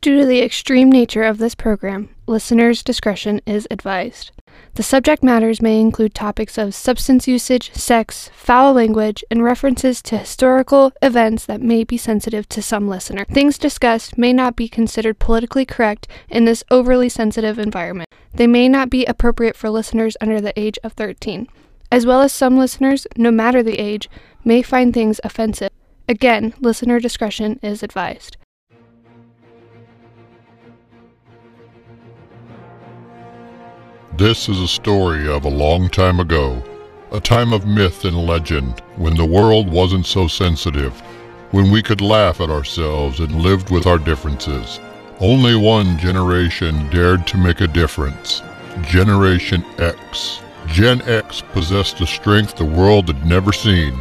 Due to the extreme nature of this program, listeners' discretion is advised. The subject matters may include topics of substance usage, sex, foul language, and references to historical events that may be sensitive to some listener. Things discussed may not be considered politically correct in this overly sensitive environment. They may not be appropriate for listeners under the age of 13, as well as some listeners, no matter the age, may find things offensive. Again, listener discretion is advised. This is a story of a long time ago, a time of myth and legend when the world wasn't so sensitive, when we could laugh at ourselves and lived with our differences. Only one generation dared to make a difference Generation X. Gen X possessed a strength the world had never seen,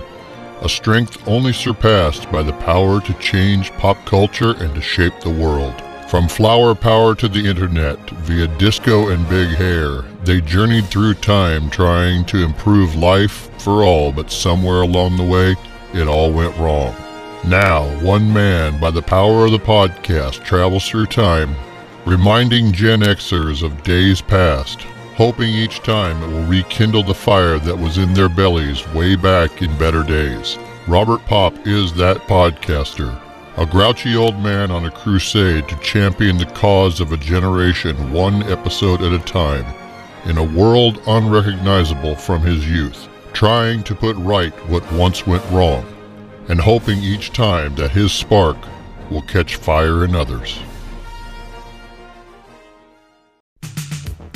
a strength only surpassed by the power to change pop culture and to shape the world. From flower power to the internet, via disco and big hair, they journeyed through time trying to improve life for all, but somewhere along the way, it all went wrong. Now, one man, by the power of the podcast, travels through time, reminding Gen Xers of days past, hoping each time it will rekindle the fire that was in their bellies way back in better days. Robert Pop is that podcaster a grouchy old man on a crusade to champion the cause of a generation one episode at a time, in a world unrecognizable from his youth, trying to put right what once went wrong, and hoping each time that his spark will catch fire in others.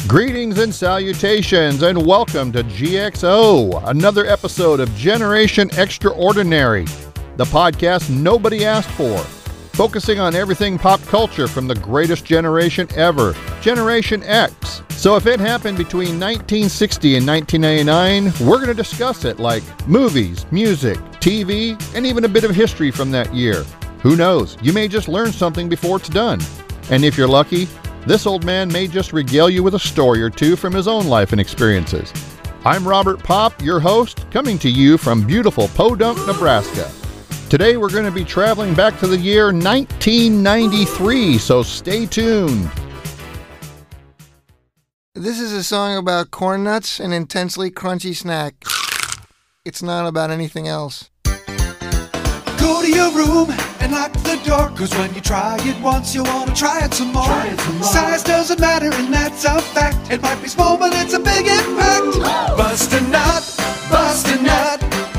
Greetings and salutations, and welcome to GXO, another episode of Generation Extraordinary the podcast nobody asked for, focusing on everything pop culture from the greatest generation ever, Generation X. So if it happened between 1960 and 1999, we're going to discuss it like movies, music, TV, and even a bit of history from that year. Who knows? You may just learn something before it's done. And if you're lucky, this old man may just regale you with a story or two from his own life and experiences. I'm Robert Pop, your host, coming to you from beautiful Podunk, Nebraska. Today we're going to be traveling back to the year 1993, so stay tuned. This is a song about corn nuts, an intensely crunchy snack. It's not about anything else. Go to your room and lock the door, cause when you try it once, you wanna try it some more. It some more. Size doesn't matter, and that's a fact. It might be small, but it's a big impact. Bust a nut, bust a nut.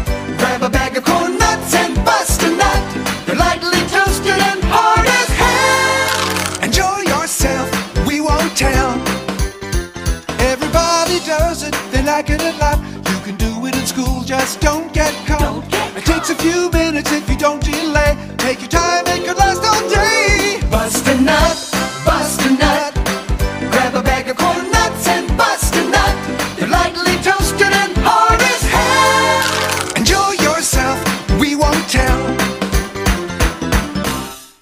Just don't get caught. Don't get it takes a few minutes if you don't delay. Take your time, it could last all day. Bust a nut, bust a nut. Grab a bag of corn nuts and bust a nut. They're lightly toasted and hard as hell. Enjoy yourself, we won't tell.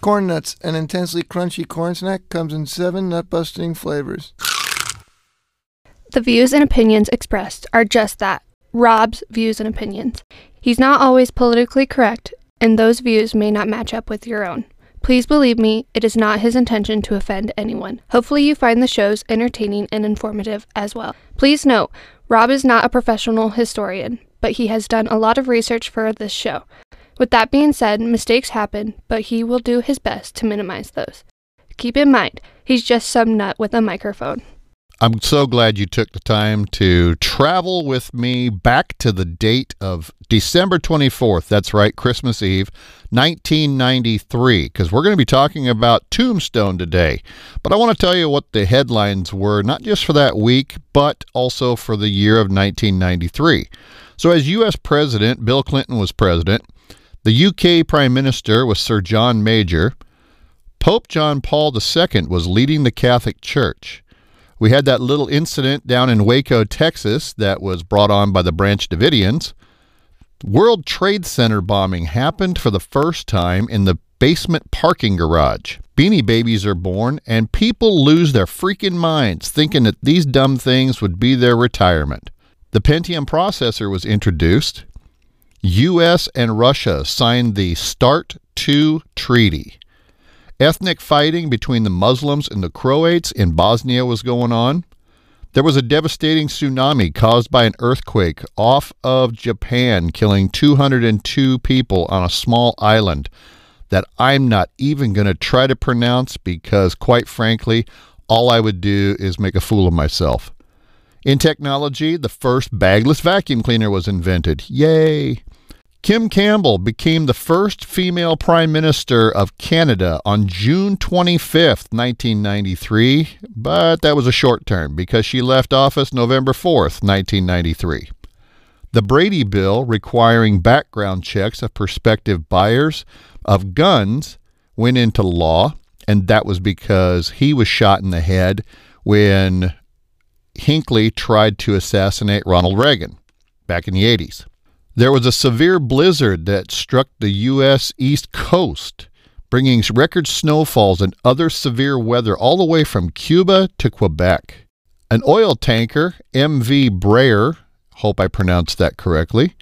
Corn nuts, an intensely crunchy corn snack, comes in seven nut busting flavors. The views and opinions expressed are just that Rob's views and opinions. He's not always politically correct, and those views may not match up with your own. Please believe me, it is not his intention to offend anyone. Hopefully, you find the shows entertaining and informative as well. Please note, Rob is not a professional historian, but he has done a lot of research for this show. With that being said, mistakes happen, but he will do his best to minimize those. Keep in mind, he's just some nut with a microphone. I'm so glad you took the time to travel with me back to the date of December 24th. That's right, Christmas Eve, 1993, because we're going to be talking about Tombstone today. But I want to tell you what the headlines were, not just for that week, but also for the year of 1993. So, as U.S. President, Bill Clinton was president, the UK Prime Minister was Sir John Major, Pope John Paul II was leading the Catholic Church. We had that little incident down in Waco, Texas, that was brought on by the Branch Davidians. World Trade Center bombing happened for the first time in the basement parking garage. Beanie babies are born, and people lose their freaking minds thinking that these dumb things would be their retirement. The Pentium processor was introduced. U.S. and Russia signed the START II treaty. Ethnic fighting between the Muslims and the Croats in Bosnia was going on. There was a devastating tsunami caused by an earthquake off of Japan, killing 202 people on a small island that I'm not even going to try to pronounce because, quite frankly, all I would do is make a fool of myself. In technology, the first bagless vacuum cleaner was invented. Yay! Kim Campbell became the first female Prime Minister of Canada on June 25th, 1993, but that was a short term because she left office November 4th, 1993. The Brady Bill, requiring background checks of prospective buyers of guns, went into law, and that was because he was shot in the head when Hinckley tried to assassinate Ronald Reagan back in the 80s. There was a severe blizzard that struck the U.S. East Coast, bringing record snowfalls and other severe weather all the way from Cuba to Quebec. An oil tanker, MV Braer, hope I pronounced that correctly,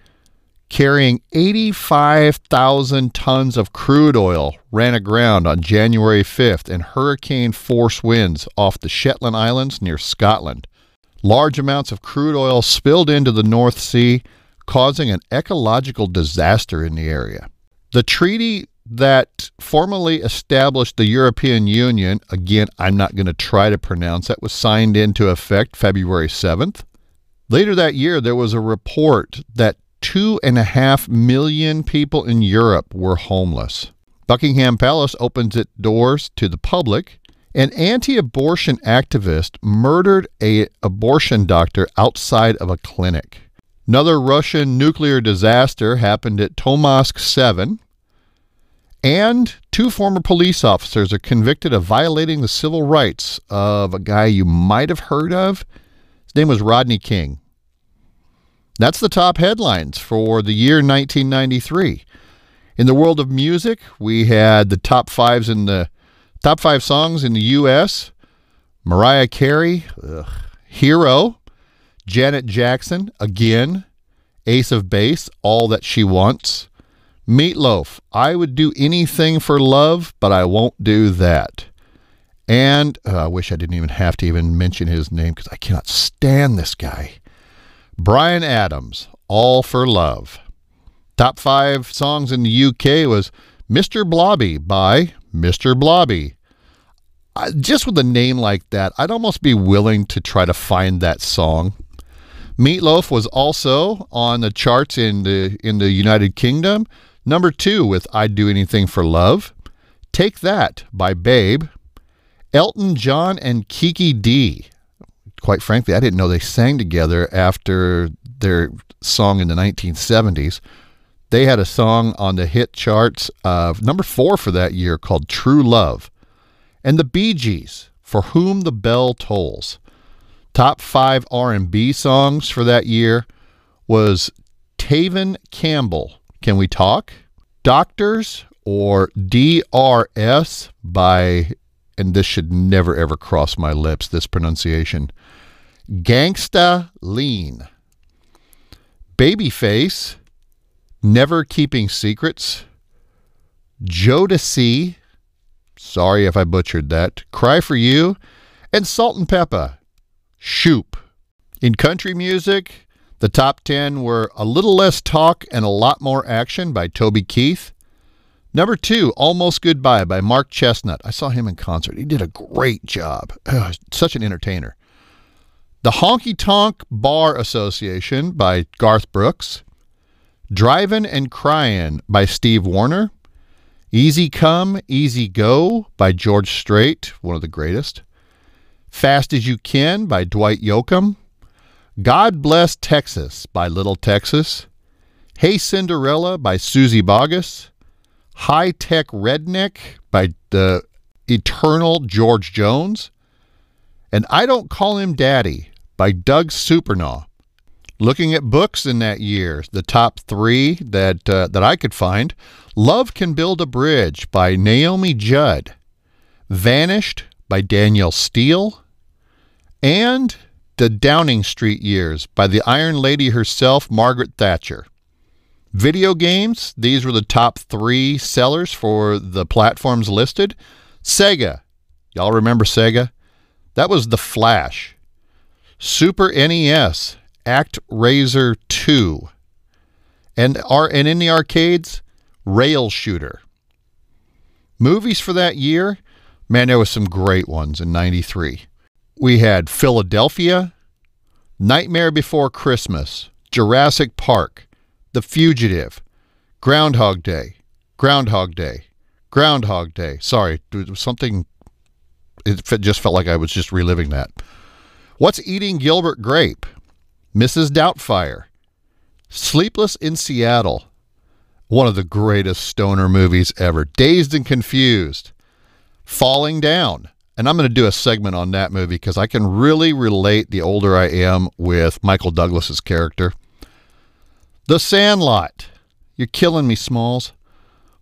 carrying 85,000 tons of crude oil ran aground on January 5th in hurricane force winds off the Shetland Islands near Scotland. Large amounts of crude oil spilled into the North Sea causing an ecological disaster in the area. The treaty that formally established the European Union, again, I'm not going to try to pronounce that, was signed into effect February 7th. Later that year, there was a report that two and a half million people in Europe were homeless. Buckingham Palace opens its doors to the public. An anti-abortion activist murdered a abortion doctor outside of a clinic. Another Russian nuclear disaster happened at Tomsk 7. And two former police officers are convicted of violating the civil rights of a guy you might have heard of. His name was Rodney King. That's the top headlines for the year 1993. In the world of music, we had the top fives in the top five songs in the U.S. Mariah Carey, ugh, Hero, Janet Jackson, again. Ace of Base, All That She Wants. Meatloaf, I would do anything for love, but I won't do that. And uh, I wish I didn't even have to even mention his name because I cannot stand this guy. Bryan Adams, All for Love. Top five songs in the UK was Mr. Blobby by Mr. Blobby. I, just with a name like that, I'd almost be willing to try to find that song. Meatloaf was also on the charts in the in the United Kingdom, number 2 with I'd Do Anything for Love. Take That by Babe. Elton John and Kiki Dee. Quite frankly, I didn't know they sang together after their song in the 1970s. They had a song on the hit charts of number 4 for that year called True Love. And the Bee Gees, For Whom the Bell Tolls. Top five R&B songs for that year was Tevin Campbell, Can We Talk? Doctors or DRS by, and this should never ever cross my lips, this pronunciation, Gangsta Lean. Babyface, Never Keeping Secrets. Jodeci, sorry if I butchered that, Cry for You, and Salt-N-Pepa, Shoop. In country music, the top 10 were A Little Less Talk and a Lot More Action by Toby Keith. Number two, Almost Goodbye by Mark Chesnutt. I saw him in concert. He did a great job. Such an entertainer. The Honky Tonk Bar Association by Garth Brooks. Drivin' and Cryin' by Steve Wariner. Easy Come, Easy Go by George Strait, one of the greatest. Fast as You Can by Dwight Yoakam. God Bless Texas by Little Texas. Hey Cinderella by Suzy Bogguss. High Tech Redneck by the eternal George Jones. And I Don't Call Him Daddy by Doug Supernaw. Looking at books in that year, the top three that uh, that I could find: "Love Can Build a Bridge" by Naomi Judd, "Vanished" by Danielle Steel, and The Downing Street Years by the Iron Lady herself, Margaret Thatcher. Video games, these were the top three sellers for the platforms listed. Sega. Y'all remember Sega? That was The Flash. Super NES, Act Razor 2. And, and in the arcades, Rail Shooter. Movies for that year, man, there was some great ones in 93. We had Philadelphia, Nightmare Before Christmas, Jurassic Park, The Fugitive, Groundhog Day, Groundhog Day, Groundhog Day. Sorry, something, it just felt like I was just reliving that. What's Eating Gilbert Grape? Mrs. Doubtfire, Sleepless in Seattle, one of the greatest stoner movies ever. Dazed and Confused, Falling Down. And I'm going to do a segment on that movie because I can really relate the older I am with Michael Douglas's character. The Sandlot. You're killing me, Smalls.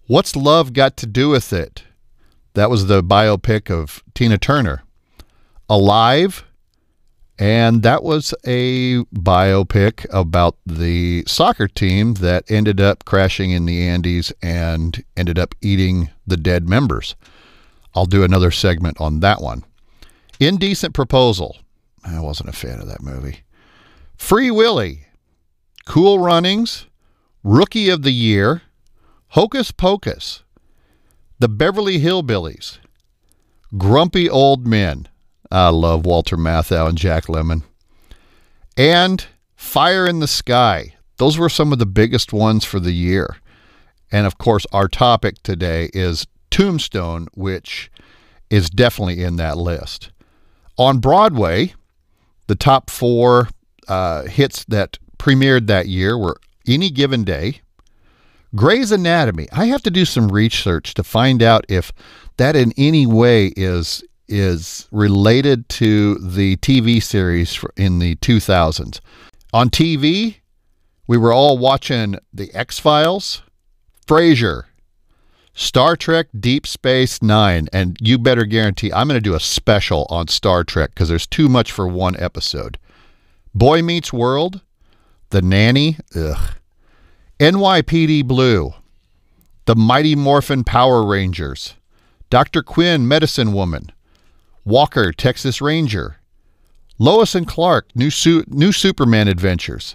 What's love got to do with it? That was the biopic of Tina Turner. Alive. And that was a biopic about the soccer team that ended up crashing in the Andes and ended up eating the dead members. I'll do another segment on that one. Indecent Proposal. I wasn't a fan of that movie. Free Willy. Cool Runnings. Rookie of the Year. Hocus Pocus. The Beverly Hillbillies. Grumpy Old Men. I love Walter Matthau and Jack Lemmon. And Fire in the Sky. Those were some of the biggest ones for the year. And of course, our topic today is Tombstone, which is definitely in that list. On Broadway, the top four uh, hits that premiered that year were Any Given Day, Grey's Anatomy. I have to do some research to find out if that in any way is is related to the TV series in the 2000s. On TV, we were all watching The X Files, Frasier, Star Trek Deep Space Nine, and you better guarantee I'm going to do a special on Star Trek because there's too much for one episode. Boy Meets World, The Nanny, ugh. NYPD Blue, The Mighty Morphin Power Rangers, Dr. Quinn Medicine Woman, Walker Texas Ranger, Lois and Clark New, Su- New Superman Adventures,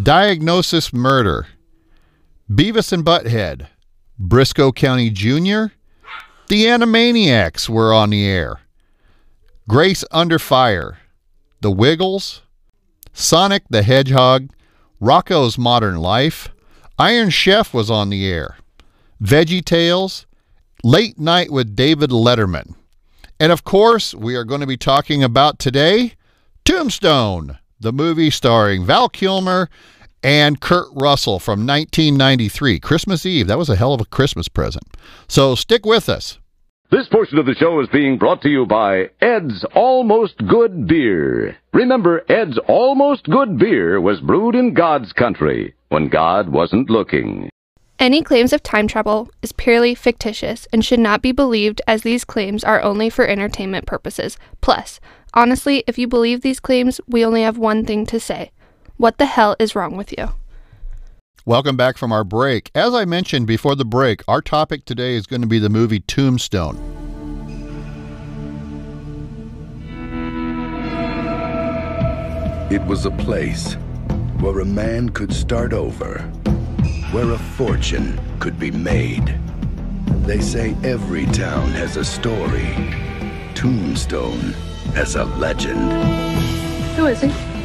Diagnosis Murder, Beavis and Butthead, Brisco County Jr., The Animaniacs were on the air, Grace Under Fire, The Wiggles, Sonic the Hedgehog, Rocko's Modern Life, Iron Chef was on the air, Veggie Tales, Late Night with David Letterman. And of course, we are going to be talking about today Tombstone, the movie starring Val Kilmer and Kurt Russell from 1993, Christmas Eve. That was a hell of a Christmas present. So stick with us. This portion of the show is being brought to you by Ed's Almost Good Beer. Remember, Ed's Almost Good Beer was brewed in God's country when God wasn't looking. Any claims of time travel is purely fictitious and should not be believed as these claims are only for entertainment purposes. Plus, honestly, if you believe these claims, we only have one thing to say. What the hell is wrong with you? Welcome back from our break. As I mentioned before the break, our topic today is going to be the movie Tombstone. It was a place where a man could start over, where a fortune could be made. They say every town has a story. Tombstone has a legend. Who is he?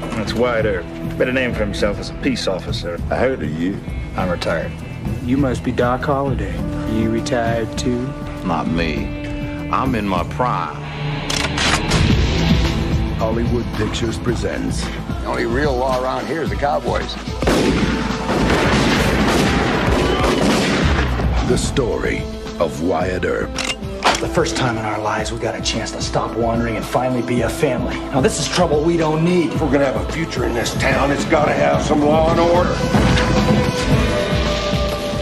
That's Wyatt Earp. Made a name for himself as a peace officer. I heard of you. I'm retired. You must be Doc Holliday. You retired too? Not me. I'm in my prime. Hollywood Pictures presents The only real law around here is the Cowboys. the story of Wyatt Earp. The first time in our lives we got a chance to stop wandering and finally be a family. Now this is trouble we don't need. If we're gonna have a future in this town, it's gotta have some law and order.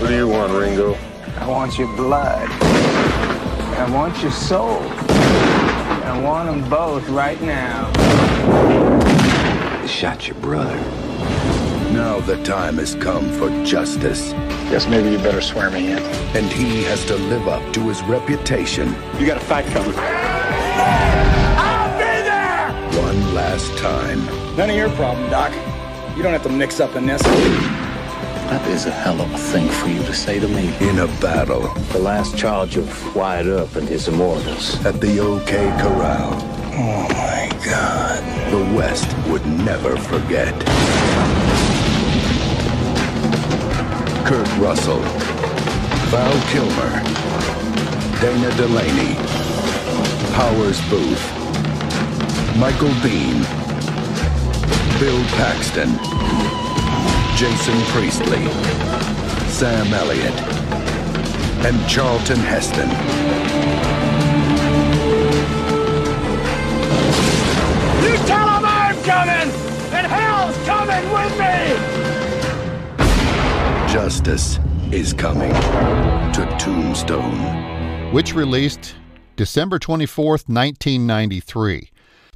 What do you want, Ringo? I want your blood. I want your soul. I want them both right now. They shot your brother. Now the time has come for justice. Guess maybe you better swear me in. And he has to live up to his reputation. You got a fight coming. I'll be there! One last time. None of your problem, Doc. You don't have to mix up in this. That is a hell of a thing for you to say to me. In a battle. The last charge of Wyatt Earp and his immortals. At the OK Corral. Oh my God. The West would never forget. Kurt Russell. Val Kilmer. Dana Delany. Powers Boothe. Michael Biehn. Bill Paxton. Jason Priestley. Sam Elliott. And Charlton Heston. Coming! And hell's coming with me! Justice is coming to Tombstone. which released December 24th, 1993.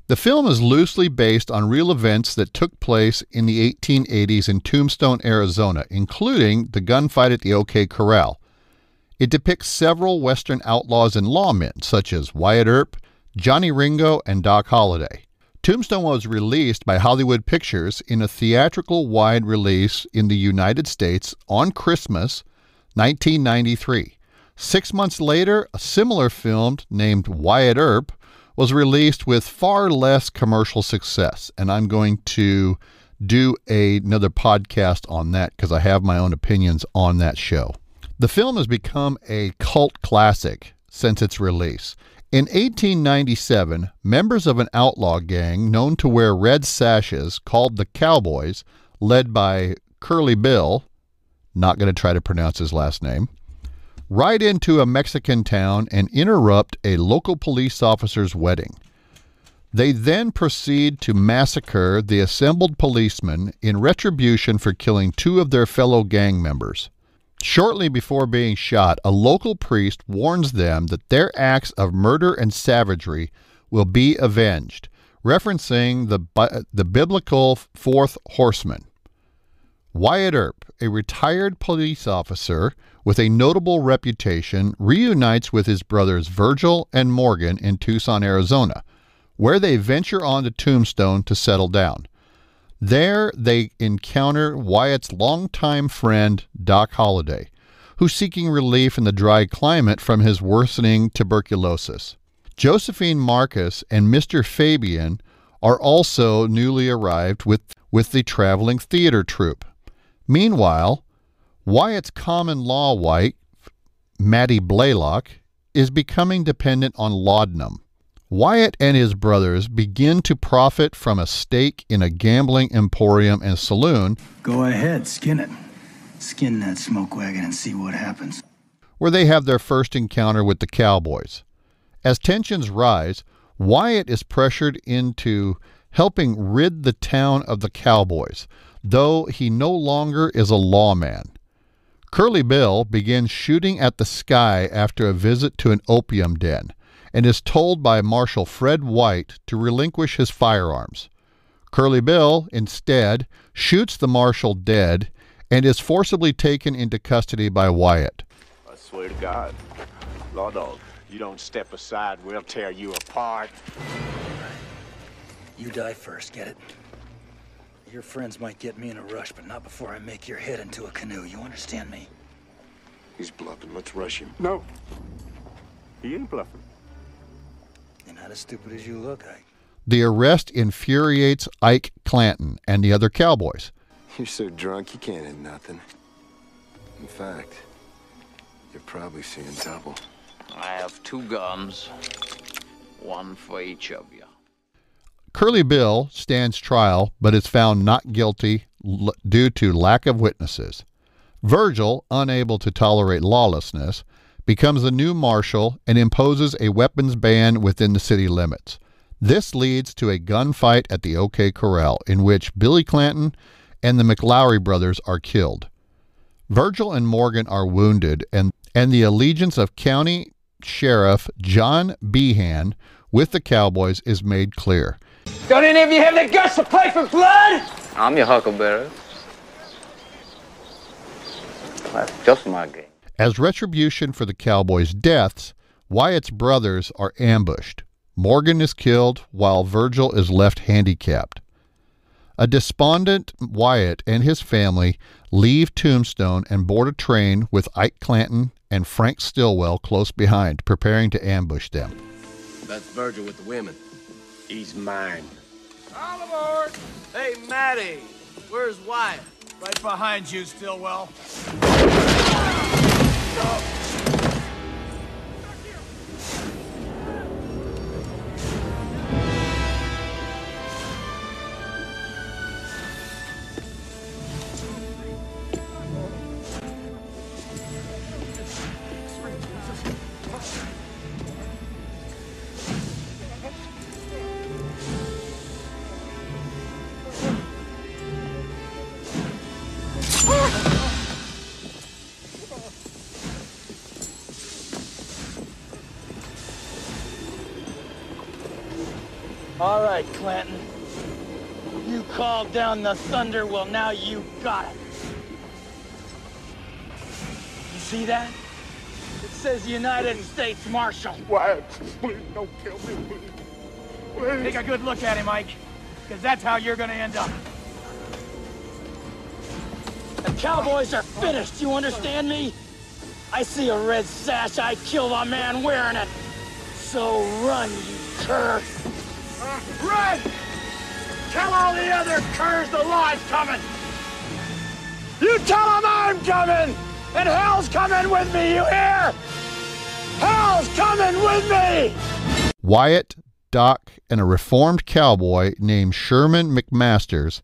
The film is loosely based on real events that took place in the 1880s in Tombstone, Arizona, including the gunfight at the OK Corral. It depicts several Western outlaws and lawmen, such as Wyatt Earp, Johnny Ringo, and Doc Holliday. Tombstone was released by Hollywood Pictures in a theatrical wide release in the United States on Christmas 1993. Six months later, a similar film named Wyatt Earp was released with far less commercial success. And I'm going to do a, another podcast on that because I have my own opinions on that show. The film has become a cult classic since its release. In 1897, members of an outlaw gang known to wear red sashes called the Cowboys, led by Curly Bill, not going to try to pronounce his last name, ride into a Mexican town and interrupt a local police officer's wedding. They then proceed to massacre the assembled policemen in retribution for killing two of their fellow gang members. Shortly before being shot, a local priest warns them that their acts of murder and savagery will be avenged, referencing the, the biblical fourth horseman. Wyatt Earp, a retired police officer with a notable reputation, reunites with his brothers Virgil and Morgan in Tucson, Arizona, where they venture on onto Tombstone to settle down. There, they encounter Wyatt's longtime friend, Doc Holliday, who's seeking relief in the dry climate from his worsening tuberculosis. Josephine Marcus and Mr. Fabian are also newly arrived with, with the traveling theater troupe. Meanwhile, Wyatt's common law wife, Mattie Blaylock, is becoming dependent on laudanum. Wyatt and his brothers begin to profit from a stake in a gambling emporium and saloon Go ahead, skin it. Skin that smoke wagon and see what happens. where they have their first encounter with the Cowboys. As tensions rise, Wyatt is pressured into helping rid the town of the Cowboys, though he no longer is a lawman. Curly Bill begins shooting at the sky after a visit to an opium den and is told by Marshal Fred White to relinquish his firearms. Curly Bill, instead, shoots the marshal dead and is forcibly taken into custody by Wyatt. I swear to God. Law dog, you don't step aside, we'll tear you apart. You die first, get it? Your friends might get me in a rush, but not before I make your head into a canoe. You understand me? He's bluffing. Let's rush him. No. He ain't bluffing. You're not as stupid as you look, Ike. The arrest infuriates Ike Clanton and the other cowboys. You're so drunk you can't hit nothing. In fact, you're probably seeing double. I have two guns, one for each of you. Curly Bill stands trial but is found not guilty l- due to lack of witnesses. Virgil, unable to tolerate lawlessness, becomes the new marshal and imposes a weapons ban within the city limits. This leads to a gunfight at the OK Corral in which Billy Clanton and the McLaury brothers are killed. Virgil and Morgan are wounded, and, and the allegiance of County Sheriff John Behan with the Cowboys is made clear. Don't any of you have the guts to play for blood? I'm your huckleberry. That's just my game. As retribution for the Cowboys' deaths, Wyatt's brothers are ambushed. Morgan is killed while Virgil is left handicapped. A despondent Wyatt and his family leave Tombstone and board a train with Ike Clanton and Frank Stillwell close behind, preparing to ambush them. That's Virgil with the women. He's mine. All aboard! Hey, Mattie, where's Wyatt? Right behind you, Stillwell. Right, Clanton. You called down the thunder, well, now you got it. You see that? It says United States Marshal. Wyatt, please don't kill me, please. Please. Take a good look at him, Mike, because that's how you're gonna end up. The Cowboys are finished, you understand me? I see a red sash, I kill the man wearing it. So run, you cur. Run! Tell all the other curs the law's coming! You tell them I'm coming! And hell's coming with me, you hear? Hell's coming with me! Wyatt, Doc, and a reformed cowboy named Sherman McMasters,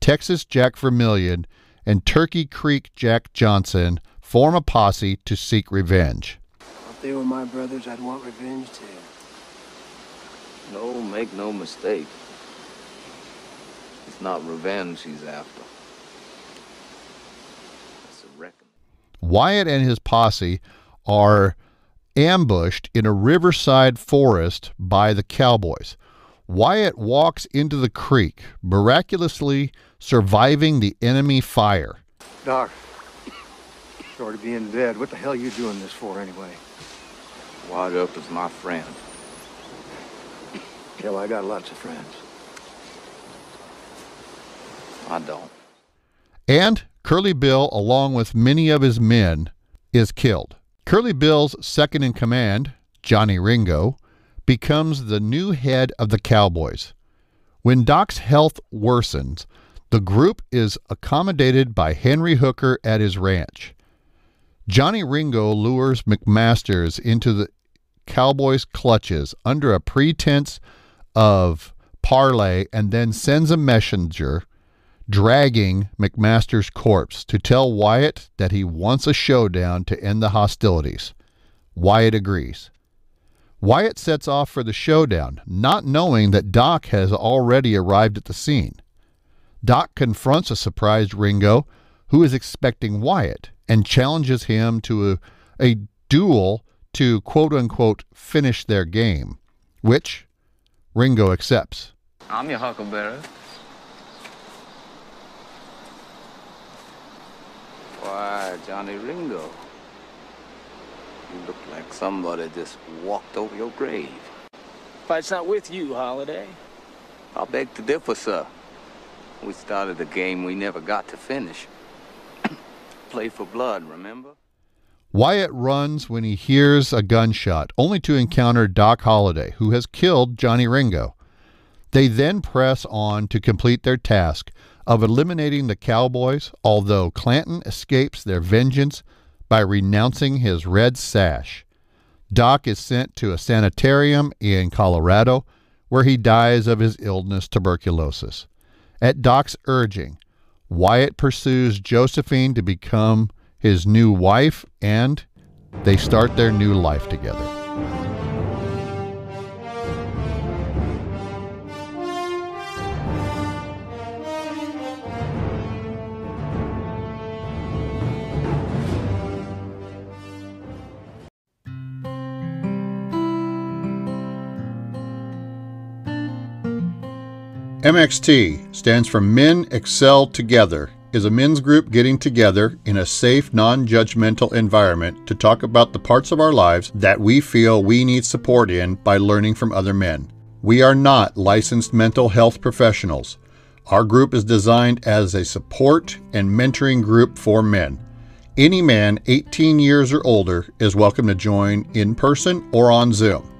Texas Jack Vermillion, and Turkey Creek Jack Johnson form a posse to seek revenge. If they were my brothers, I'd want revenge too. No, make no mistake. It's not revenge he's after. It's a reckoning. Wyatt and his posse are ambushed in a riverside forest by the cowboys. Wyatt walks into the creek, miraculously surviving the enemy fire. Doc, sorry to being dead. What the hell are you doing this for anyway? Wyatt Earp is my friend. Hell, I got lots of friends. I don't. And Curly Bill, along with many of his men, is killed. Curly Bill's second in command, Johnny Ringo, becomes the new head of the Cowboys. When Doc's health worsens, the group is accommodated by Henry Hooker at his ranch. Johnny Ringo lures McMasters into the Cowboys' clutches under a pretense of parley and then sends a messenger dragging McMaster's corpse to tell Wyatt that he wants a showdown to end the hostilities. Wyatt agrees. Wyatt sets off for the showdown, not knowing that Doc has already arrived at the scene. Doc confronts a surprised Ringo, who is expecting Wyatt, and challenges him to a, a duel to quote unquote finish their game, which Ringo accepts. I'm your huckleberry. Why, Johnny Ringo. You look like somebody just walked over your grave. Fight's not with you, Holliday. I beg to differ, sir. We started a game we never got to finish. Play for blood, remember? Wyatt runs when he hears a gunshot, only to encounter Doc Holliday, who has killed Johnny Ringo. They then press on to complete their task of eliminating the Cowboys, although Clanton escapes their vengeance by renouncing his red sash. Doc is sent to a sanitarium in Colorado, where he dies of his illness tuberculosis. At Doc's urging, Wyatt pursues Josephine to become his new wife, and they start their new life together. MXT stands for Men Excel Together is a men's group getting together in a safe, non judgmental environment to talk about the parts of our lives that we feel we need support in by learning from other men. We are not licensed mental health professionals. Our group is designed as a support and mentoring group for men. Any man 18 years or older is welcome to join in person or on Zoom.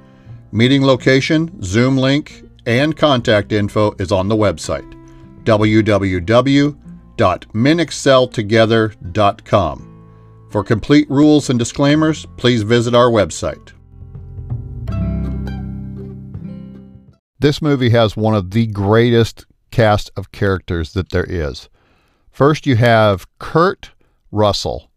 Meeting location, Zoom link, and contact info is on the website www.menexceltogether.com. For complete rules and disclaimers, please visit our website. This movie has one of the greatest cast of characters that there is. First, you have Kurt Russell,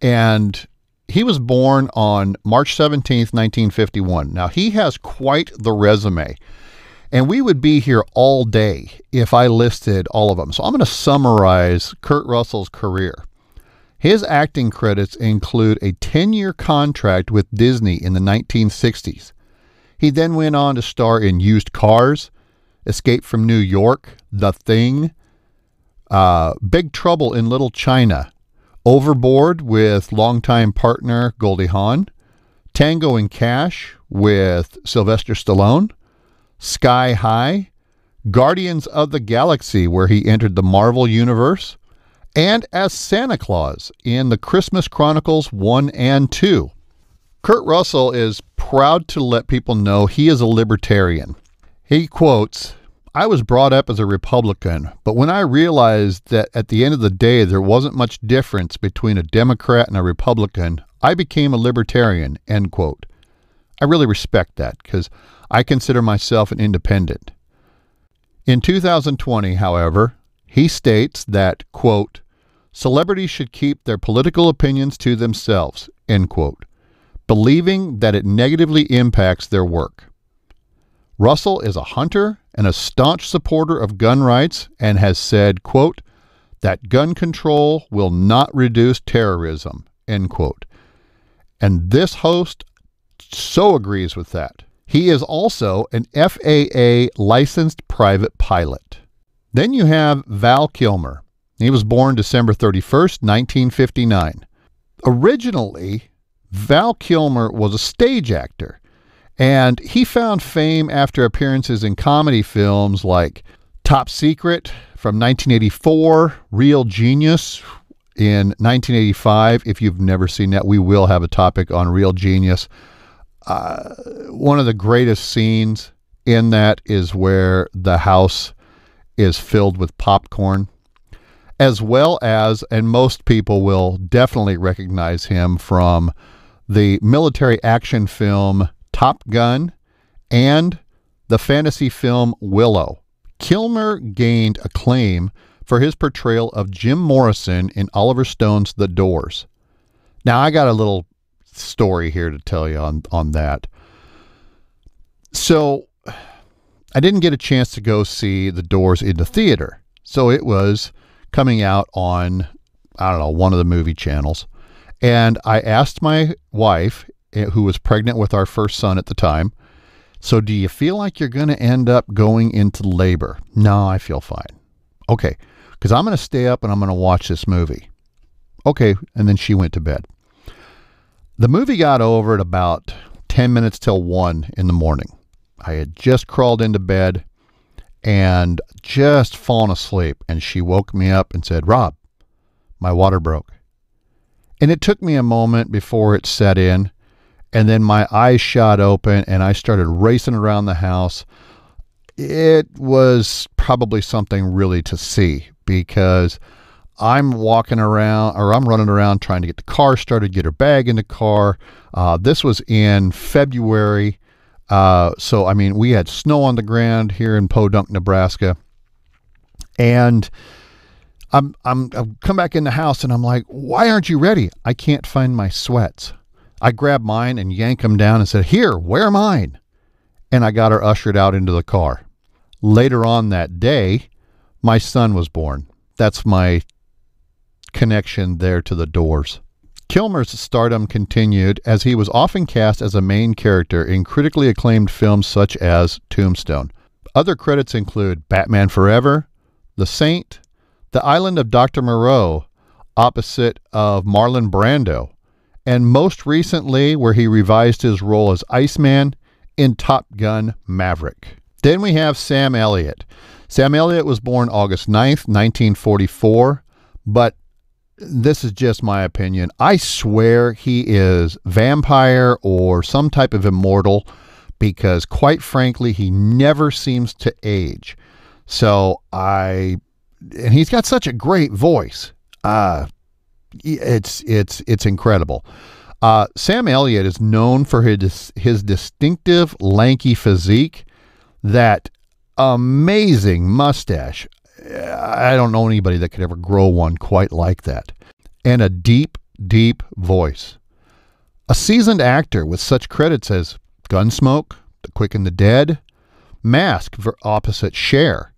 and he was born on March 17th, 1951. Now, he has quite the resume, and we would be here all day if I listed all of them. So, I'm going to summarize Kurt Russell's career. His acting credits include a 10 year contract with Disney in the 1960s. He then went on to star in Used Cars, Escape from New York, The Thing, uh, Big Trouble in Little China, Overboard with longtime partner Goldie Hawn, Tango and Cash with Sylvester Stallone, Sky High, Guardians of the Galaxy, where he entered the Marvel Universe, and as Santa Claus in the Christmas Chronicles 1 and 2. Kurt Russell is proud to let people know he is a libertarian. He quotes, I was brought up as a Republican, but when I realized that at the end of the day there wasn't much difference between a Democrat and a Republican, I became a libertarian, end quote. I really respect that because I consider myself an independent. In 2020, however, he states that, quote, celebrities should keep their political opinions to themselves, end quote, believing that it negatively impacts their work. Russell is a hunter and a staunch supporter of gun rights and has said, quote, that gun control will not reduce terrorism, end quote. And this host so agrees with that. He is also an FAA licensed private pilot. Then you have Val Kilmer. He was born December 31st, 1959. Originally, Val Kilmer was a stage actor and he found fame after appearances in comedy films like Top Secret from 1984, Real Genius in 1985. If you've never seen that, we will have a topic on Real Genius. Uh, one of the greatest scenes in that is where the house is filled with popcorn, as well as, and most people will definitely recognize him from the military action film Top Gun, and the fantasy film Willow. Kilmer gained acclaim for his portrayal of Jim Morrison in Oliver Stone's The Doors. Now, I got a little story here to tell you on, on that. So, I didn't get a chance to go see The Doors in the theater. So, it was coming out on, I don't know, one of the movie channels. And I asked my wife Eh, who was pregnant with our first son at the time. So, do you feel like you're going to end up going into labor? No, I feel fine. Okay, because I'm going to stay up and I'm going to watch this movie. Okay, and then she went to bed. The movie got over at about 10 minutes till 1 in the morning. I had just crawled into bed and just fallen asleep, and she woke me up and said, Rob, my water broke. And it took me a moment before it set in and then my eyes shot open and I started racing around the house. It was probably something really to see because I'm walking around or I'm running around trying to get the car started, get her bag in the car. Uh, this was in February. Uh, so, I mean, we had snow on the ground here in Podunk, Nebraska. And I'm, I'm, I've come back in the house and I'm like, why aren't you ready? I can't find my sweats. I grabbed mine and yanked them down and said, Here, wear mine. And I got her ushered out into the car. Later on that day, my son was born. That's my connection there to the doors. Kilmer's stardom continued as he was often cast as a main character in critically acclaimed films such as Tombstone. Other credits include Batman Forever, The Saint, The Island of Dr. Moreau, opposite of Marlon Brando, and most recently, where he revised his role as Iceman in Top Gun Maverick. Then we have Sam Elliott. Sam Elliott was born August 9th, 1944, but this is just my opinion. I swear he is vampire or some type of immortal because quite frankly, he never seems to age. So I and he's got such a great voice. Uh it's it's it's incredible. Uh, Sam Elliott is known for his his distinctive lanky physique, that amazing mustache. I don't know anybody that could ever grow one quite like that, and a deep, deep voice. A seasoned actor with such credits as Gunsmoke, The Quick and the Dead, Mask for opposite Cher,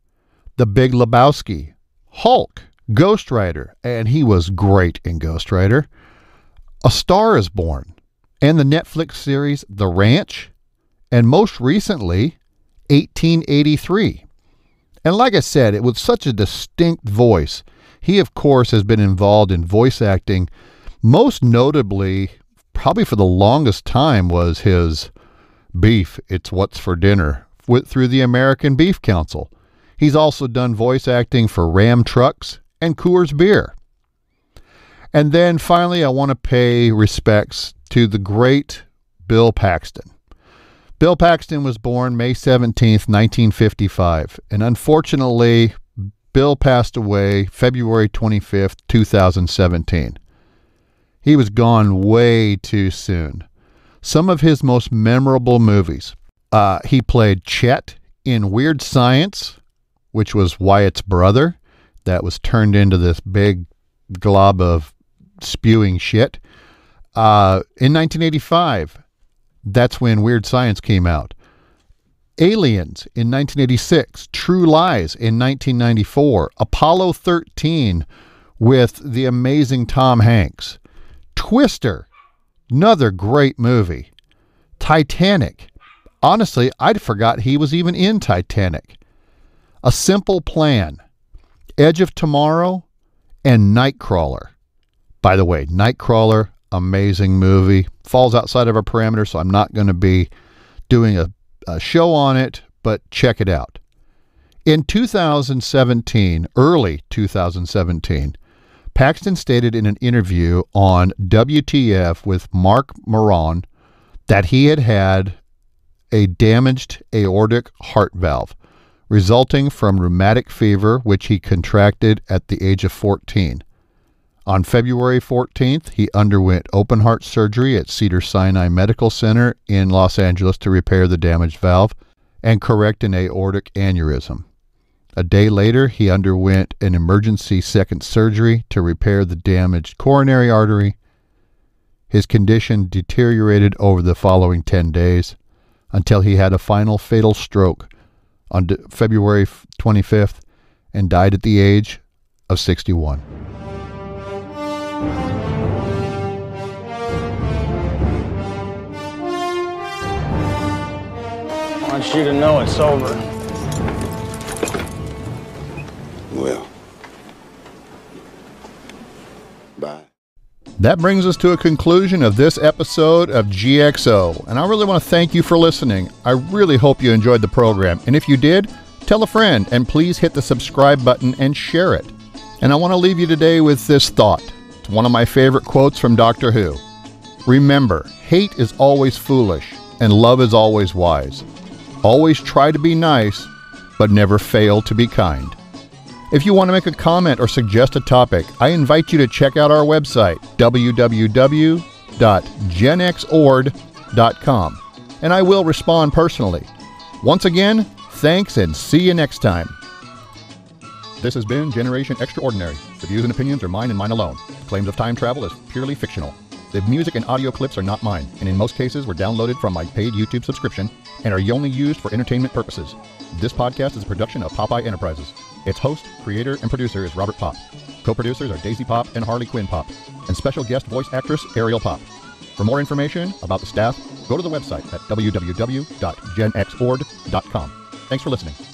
The Big Lebowski, Hulk, Ghost Rider, and he was great in Ghost Rider. A Star is Born, and the Netflix series The Ranch, and most recently, 1883. And like I said, it was such a distinct voice. He, of course, has been involved in voice acting, most notably, probably for the longest time, was his Beef, It's What's for Dinner with, through the American Beef Council. He's also done voice acting for Ram Trucks and Coors Beer. And then finally, I want to pay respects to the great Bill Paxton. Bill Paxton was born May 17th, 1955, and unfortunately, Bill passed away February 25th, 2017. He was gone way too soon. Some of his most memorable movies uh, he played Chet in Weird Science, which was Wyatt's brother, that was turned into this big glob of spewing shit. Uh, in 1985, that's when Weird Science came out. Aliens in 1986, True Lies in 1994, Apollo 13 with the amazing Tom Hanks, Twister, another great movie, Titanic. Honestly, I'd forgot he was even in Titanic. A Simple Plan, Edge of Tomorrow, and Nightcrawler. By the way, Nightcrawler, amazing movie. Falls outside of our parameter, so I'm not going to be doing a, a show on it, but check it out. In 2017, early 2017, Paxton stated in an interview on WTF with Marc Maron that he had had a damaged aortic heart valve resulting from rheumatic fever, which he contracted at the age of 14. On February 14th, he underwent open heart surgery at Cedar Sinai Medical Center in Los Angeles to repair the damaged valve and correct an aortic aneurysm. A day later, he underwent an emergency second surgery to repair the damaged coronary artery. His condition deteriorated over the following 10 days until he had a final fatal stroke on February 25th and died at the age of 61. Want you to know it's over. Well. Bye. That brings us to a conclusion of this episode of GXO, and I really want to thank you for listening. I really hope you enjoyed the program, and if you did, tell a friend and please hit the subscribe button and share it. And I want to leave you today with this thought. It's one of my favorite quotes from Doctor Who. Remember, hate is always foolish, and love is always wise. Always try to be nice, but never fail to be kind. If you want to make a comment or suggest a topic, I invite you to check out our website, www.genxord.com, and I will respond personally. Once again, thanks and see you next time. This has been Generation Extraordinary. The views and opinions are mine and mine alone. Claims of time travel is purely fictional. The music and audio clips are not mine, and in most cases were downloaded from my paid YouTube subscription and are only used for entertainment purposes. This podcast is a production of Popeye Enterprises. Its host, creator, and producer is Robert Pop. Co-producers are Daisy Pop and Harley Quinn Pop, and special guest voice actress Ariel Pop. For more information about the staff, go to the website at www.genxord.com. Thanks for listening.